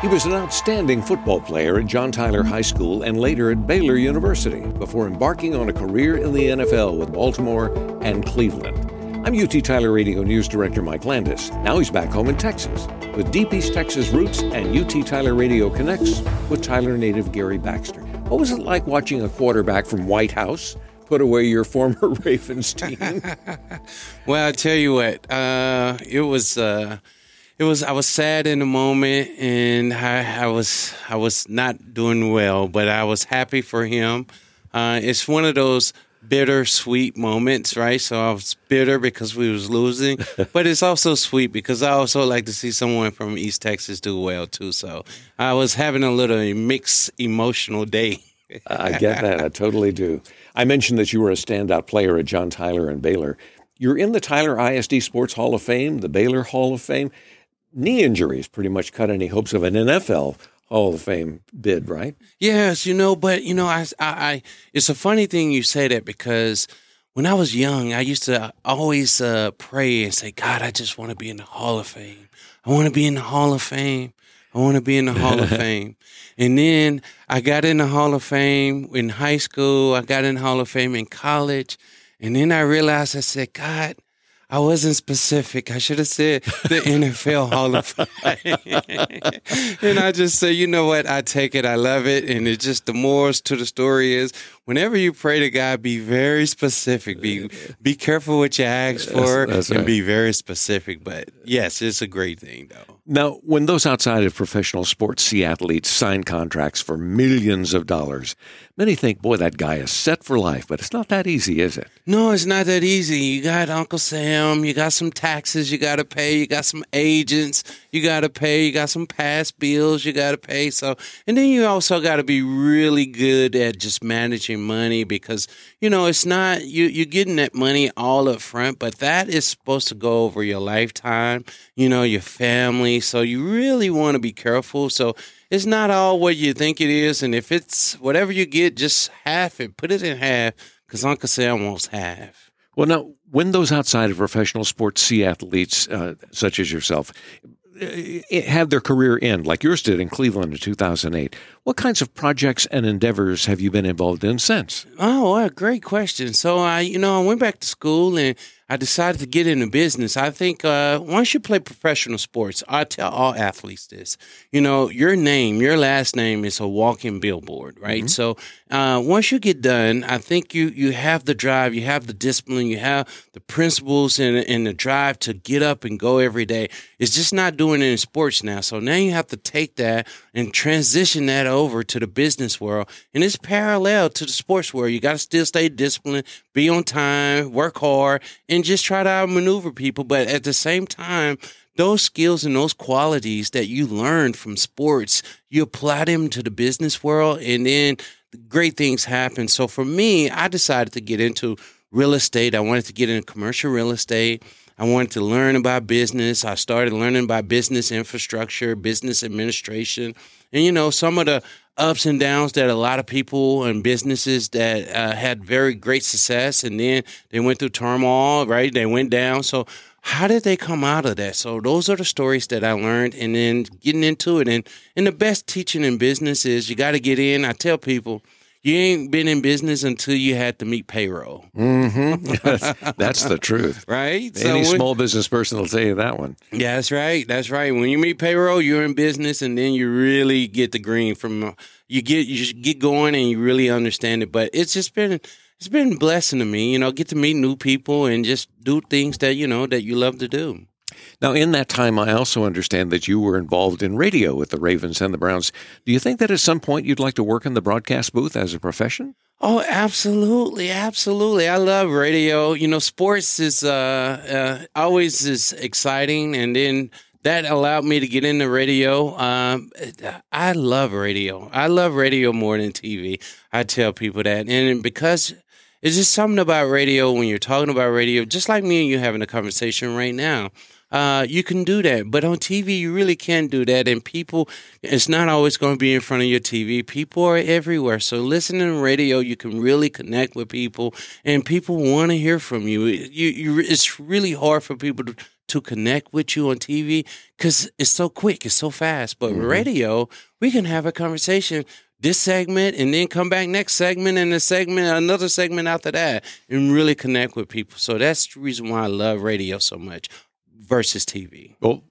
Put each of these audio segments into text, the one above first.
He was an outstanding football player at John Tyler High School and later at Baylor University before embarking on a career in the NFL with Baltimore and Cleveland. I'm UT Tyler Radio News Director Mike Landis. Now he's back home in Texas with Deep East Texas Roots and UT Tyler Radio Connects with Tyler native Gary Baxter. What was it like watching a quarterback from White House put away your former Ravens team? well, I tell you what, uh, it was. Uh, it was I was sad in the moment and I, I was I was not doing well, but I was happy for him. Uh, it's one of those bittersweet moments, right? So I was bitter because we was losing, but it's also sweet because I also like to see someone from East Texas do well too. So I was having a little mixed emotional day. I get that. I totally do. I mentioned that you were a standout player at John Tyler and Baylor. You're in the Tyler ISD Sports Hall of Fame, the Baylor Hall of Fame knee injuries pretty much cut any hopes of an NFL Hall of Fame bid, right? Yes, you know, but you know, I, I, I it's a funny thing you say that because when I was young, I used to always uh, pray and say, God, I just want to be in the Hall of Fame. I want to be in the Hall of Fame. I want to be in the Hall of Fame. And then I got in the Hall of Fame in high school. I got in the Hall of Fame in college. And then I realized, I said, God, I wasn't specific. I should have said the NFL Hall of Fame. and I just say, you know what? I take it. I love it. And it's just the morals to the story is whenever you pray to God, be very specific. Be be careful what you ask for that's, that's and right. be very specific. But yes, it's a great thing though. Now, when those outside of professional sports see athletes sign contracts for millions of dollars, many think, boy, that guy is set for life. But it's not that easy, is it? No, it's not that easy. You got Uncle Sam, you got some taxes you got to pay, you got some agents you got to pay, you got some past bills you got to pay. So, and then you also got to be really good at just managing money because, you know, it's not, you, you're getting that money all up front, but that is supposed to go over your lifetime, you know, your family. So you really want to be careful. So it's not all what you think it is. And if it's whatever you get, just half it, put it in half because Uncle Sam wants half. Well, now, when those outside of professional sports see athletes uh, such as yourself uh, have their career end, like yours did in Cleveland in 2008, what kinds of projects and endeavors have you been involved in since? Oh, well, great question. So I, you know, I went back to school and I decided to get into business. I think uh, once you play professional sports, I tell all athletes this. You know, your name, your last name is a walking billboard, right? Mm-hmm. So uh, once you get done, I think you you have the drive, you have the discipline, you have the principles and, and the drive to get up and go every day. It's just not doing it in sports now. So now you have to take that and transition that over to the business world. And it's parallel to the sports world. You got to still stay disciplined, be on time, work hard, and just try to outmaneuver people. But at the same time, those skills and those qualities that you learned from sports, you apply them to the business world, and then great things happen. So for me, I decided to get into real estate. I wanted to get into commercial real estate. I wanted to learn about business. I started learning about business infrastructure, business administration, and you know some of the ups and downs that a lot of people and businesses that uh, had very great success, and then they went through turmoil. Right, they went down. So how did they come out of that? So those are the stories that I learned, and then getting into it. And and the best teaching in business is you got to get in. I tell people you ain't been in business until you had to meet payroll. Mm-hmm. That's, that's the truth, right? Any so small business person will tell you that one. Yeah, that's right. That's right. When you meet payroll, you're in business, and then you really get the green from you get you get going, and you really understand it. But it's just been it's been blessing to me, you know, get to meet new people and just do things that you know that you love to do. Now, in that time, I also understand that you were involved in radio with the Ravens and the Browns. Do you think that at some point you'd like to work in the broadcast booth as a profession? Oh, absolutely, absolutely. I love radio. You know, sports is uh, uh, always is exciting, and then that allowed me to get into radio. Um, I love radio. I love radio more than TV. I tell people that, and because it's just something about radio when you're talking about radio, just like me and you having a conversation right now uh, you can do that. But on TV, you really can't do that. And people, it's not always going to be in front of your TV. People are everywhere. So listening to radio, you can really connect with people, and people want to hear from you. You, you. It's really hard for people to to connect with you on TV because it's so quick, it's so fast. But mm-hmm. radio, we can have a conversation this segment and then come back next segment and the segment, another segment after that, and really connect with people. So that's the reason why I love radio so much versus TV. Well,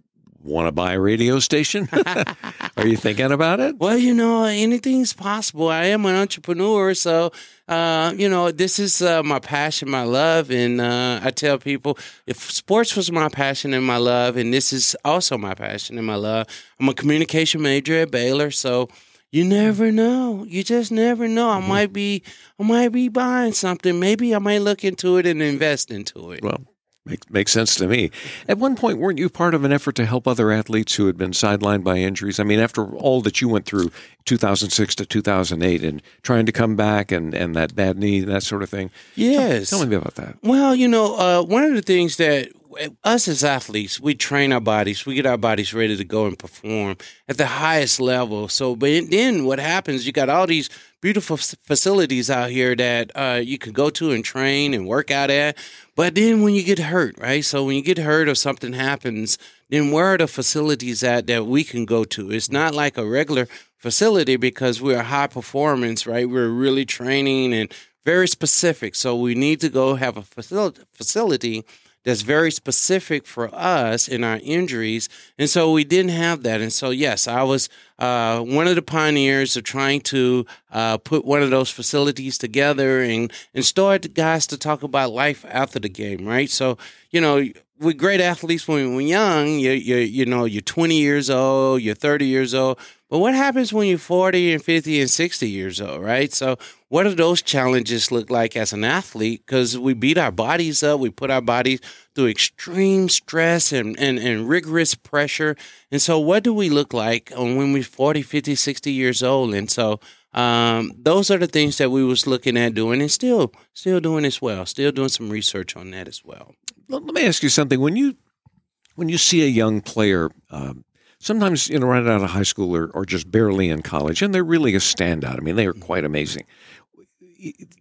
want to buy a radio station? Are you thinking about it? Well, you know, anything's possible. I am an entrepreneur, so uh, you know, this is uh, my passion, my love, and uh, I tell people if sports was my passion and my love, and this is also my passion and my love. I'm a communication major at Baylor, so you never know. You just never know. I mm-hmm. might be, I might be buying something. Maybe I might look into it and invest into it. Well, Makes, makes sense to me. At one point, weren't you part of an effort to help other athletes who had been sidelined by injuries? I mean, after all that you went through, 2006 to 2008, and trying to come back and, and that bad knee, that sort of thing. Yes. Tell, tell me about that. Well, you know, uh, one of the things that us as athletes, we train our bodies, we get our bodies ready to go and perform at the highest level. So, but then what happens? You got all these beautiful facilities out here that uh, you can go to and train and work out at. But then when you get hurt, right? So when you get hurt or something happens, then where are the facilities at that we can go to? It's not like a regular facility because we're high performance, right? We're really training and very specific. So we need to go have a facility that's very specific for us in our injuries. And so we didn't have that. And so, yes, I was uh, one of the pioneers of trying to uh, put one of those facilities together and, and start guys to talk about life after the game, right? So, you know, we're great athletes when we're young. You, you, you know, you're 20 years old, you're 30 years old. But what happens when you're 40 and 50 and 60 years old, right? So, what do those challenges look like as an athlete? Because we beat our bodies up, we put our bodies through extreme stress and, and, and rigorous pressure. And so, what do we look like when we're 40, 50, 60 years old? And so, um, those are the things that we was looking at doing and still still doing as well still doing some research on that as well. Let me ask you something. When you when you see a young player um, sometimes you know right out of high school or, or just barely in college and they're really a standout. I mean they are quite amazing.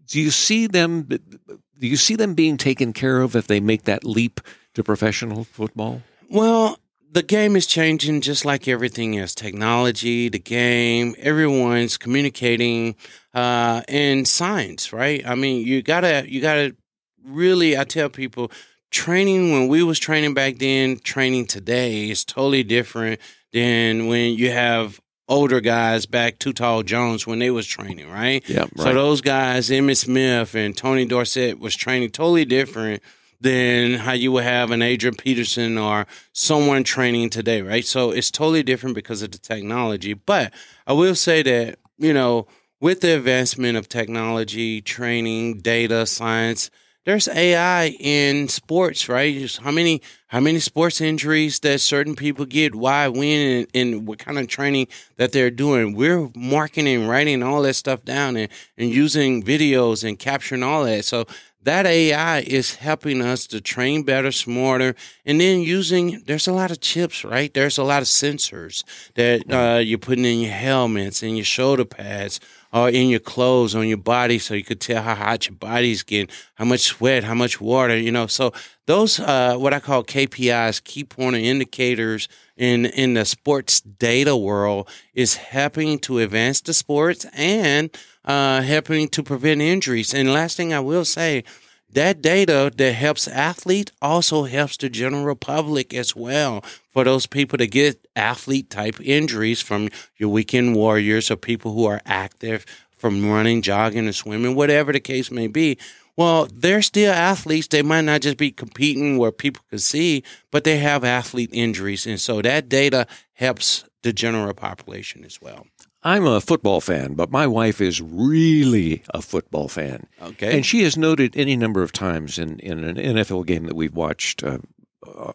Do you see them do you see them being taken care of if they make that leap to professional football? Well the game is changing just like everything is technology the game everyone's communicating uh in science right? I mean you gotta you gotta really i tell people training when we was training back then training today is totally different than when you have older guys back too tall jones when they was training right? Yeah right. so those guys emmitt smith and tony dorsett was training totally different than how you would have an Adrian Peterson or someone training today, right? So it's totally different because of the technology. But I will say that, you know, with the advancement of technology, training, data, science, there's AI in sports, right? Just how many how many sports injuries that certain people get, why, when, and, and, what kind of training that they're doing. We're marking and writing all that stuff down and, and using videos and capturing all that. So that AI is helping us to train better, smarter, and then using. There's a lot of chips, right? There's a lot of sensors that uh, you're putting in your helmets and your shoulder pads, or in your clothes, on your body, so you could tell how hot your body's getting, how much sweat, how much water, you know. So those, uh, what I call KPIs, key pointer indicators in in the sports data world, is helping to advance the sports and uh, helping to prevent injuries. And last thing I will say, that data that helps athletes also helps the general public as well. For those people that get athlete type injuries from your weekend warriors or people who are active from running, jogging, and swimming, whatever the case may be. Well, they're still athletes. They might not just be competing where people can see, but they have athlete injuries. And so that data helps the general population as well. I'm a football fan, but my wife is really a football fan. Okay. And she has noted any number of times in, in an NFL game that we've watched uh,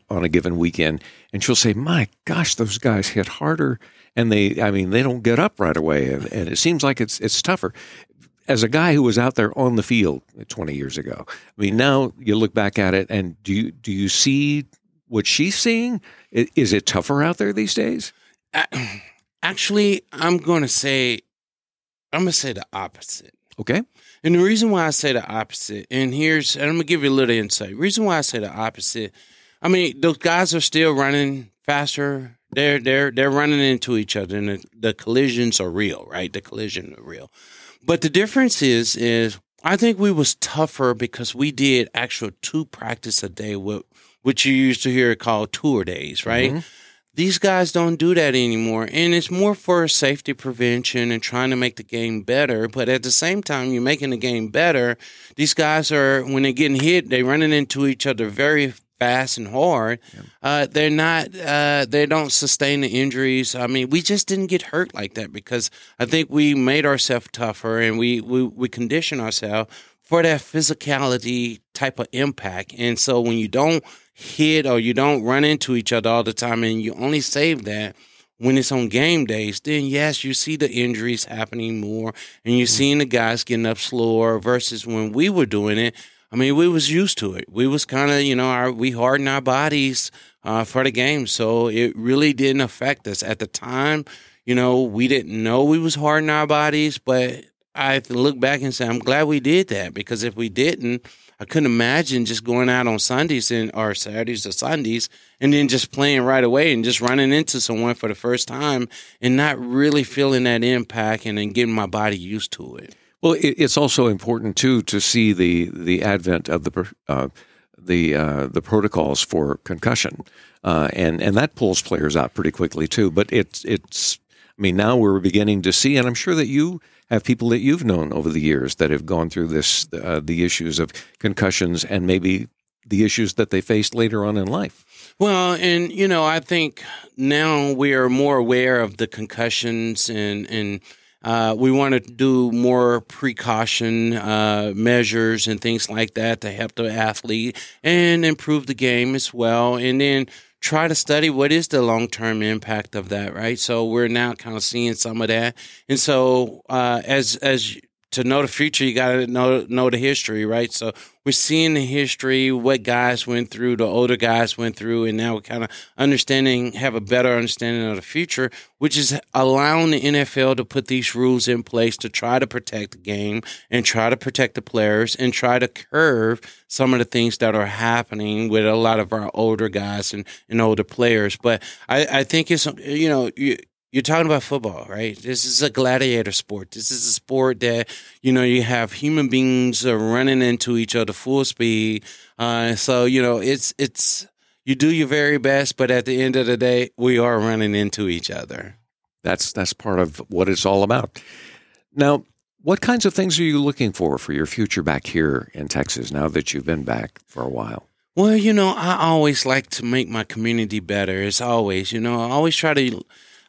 on a given weekend, and she'll say, My gosh, those guys hit harder. And they, I mean, they don't get up right away. And, and it seems like it's, it's tougher. As a guy who was out there on the field 20 years ago, I mean, now you look back at it and do you, do you see what she's seeing? Is it tougher out there these days? Actually, I'm going to say, I'm going to say the opposite. Okay. And the reason why I say the opposite, and here's, and I'm going to give you a little insight. Reason why I say the opposite, I mean, those guys are still running faster. They're they're they're running into each other, and the, the collisions are real, right? The collision are real. But the difference is is I think we was tougher because we did actual two practice a day, what which you used to hear called two-a-days, right? Mm-hmm. These guys don't do that anymore. And it's more for safety prevention and trying to make the game better. But at the same time, you're making the game better. These guys are, when they're getting hit, they're running into each other very fast and hard. Yeah. Uh, they're not, uh, they don't sustain the injuries. I mean, we just didn't get hurt like that because I think we made ourselves tougher and we, we, we condition ourselves for that physicality type of impact. And so when you don't hit or you don't run into each other all the time and you only save that when it's on game days, then yes, you see the injuries happening more and you're mm-hmm. seeing the guys getting up slower versus when we were doing it. I mean, we was used to it. We was kind of, you know, our, we hardened our bodies uh, for the game. So it really didn't affect us at the time. You know, we didn't know we was hardening our bodies, but I look back and say, I'm glad we did that because if we didn't, I couldn't imagine just going out on Sundays and or Saturdays or Sundays and then just playing right away and just running into someone for the first time and not really feeling that impact and then getting my body used to it. Well, it's also important too to see the the advent of the uh, the uh, the protocols for concussion, uh, and and that pulls players out pretty quickly too. But it's it's I mean now we're beginning to see, and I'm sure that you have people that you've known over the years that have gone through this, uh, the issues of concussions and maybe the issues that they faced later on in life. Well, and you know, I think now we are more aware of the concussions and and uh, we want to do more precaution uh, measures and things like that to help the athlete and improve the game as well. And then try to study what is the long term impact of that, right? So we're now kind of seeing some of that, and so uh, as as to know the future, you got to know know the history, right? So we're seeing the history, what guys went through, the older guys went through, and now we're kind of understanding, have a better understanding of the future, which is allowing the NFL to put these rules in place to try to protect the game and try to protect the players and try to curve some of the things that are happening with a lot of our older guys and, and older players. But I, I think it's you know. You, you're talking about football, right? This is a gladiator sport. This is a sport that you know you have human beings running into each other full speed. Uh, so you know it's it's you do your very best, but at the end of the day, we are running into each other. That's that's part of what it's all about. Now, what kinds of things are you looking for for your future back here in Texas? Now that you've been back for a while. Well, you know, I always like to make my community better. As always, you know, I always try to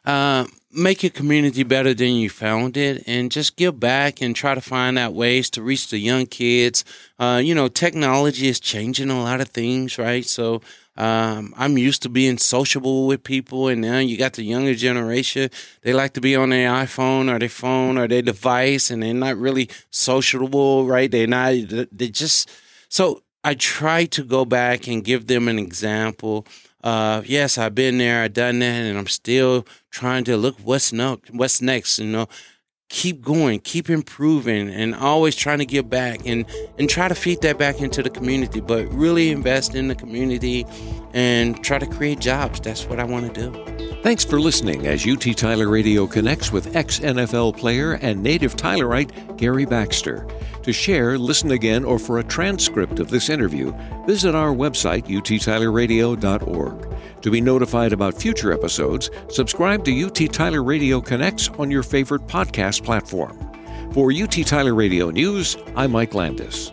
uh, make your community better than you found it and just give back and try to find out ways to reach the young kids. Uh, you know, technology is changing a lot of things, right? So um, I'm used to being sociable with people, and now you got the younger generation. They like to be on their iPhone or their phone or their device, and they're not really sociable, right? They're not, they just, so I try to go back and give them an example uh, yes, I've been there, I've done that, and I'm still trying to look what's next. What's next? You know, keep going, keep improving, and always trying to give back and and try to feed that back into the community. But really invest in the community and try to create jobs. That's what I want to do. Thanks for listening as UT Tyler Radio connects with ex NFL player and native Tylerite Gary Baxter. To share, listen again, or for a transcript of this interview, visit our website, uttylerradio.org. To be notified about future episodes, subscribe to UT Tyler Radio Connects on your favorite podcast platform. For UT Tyler Radio News, I'm Mike Landis.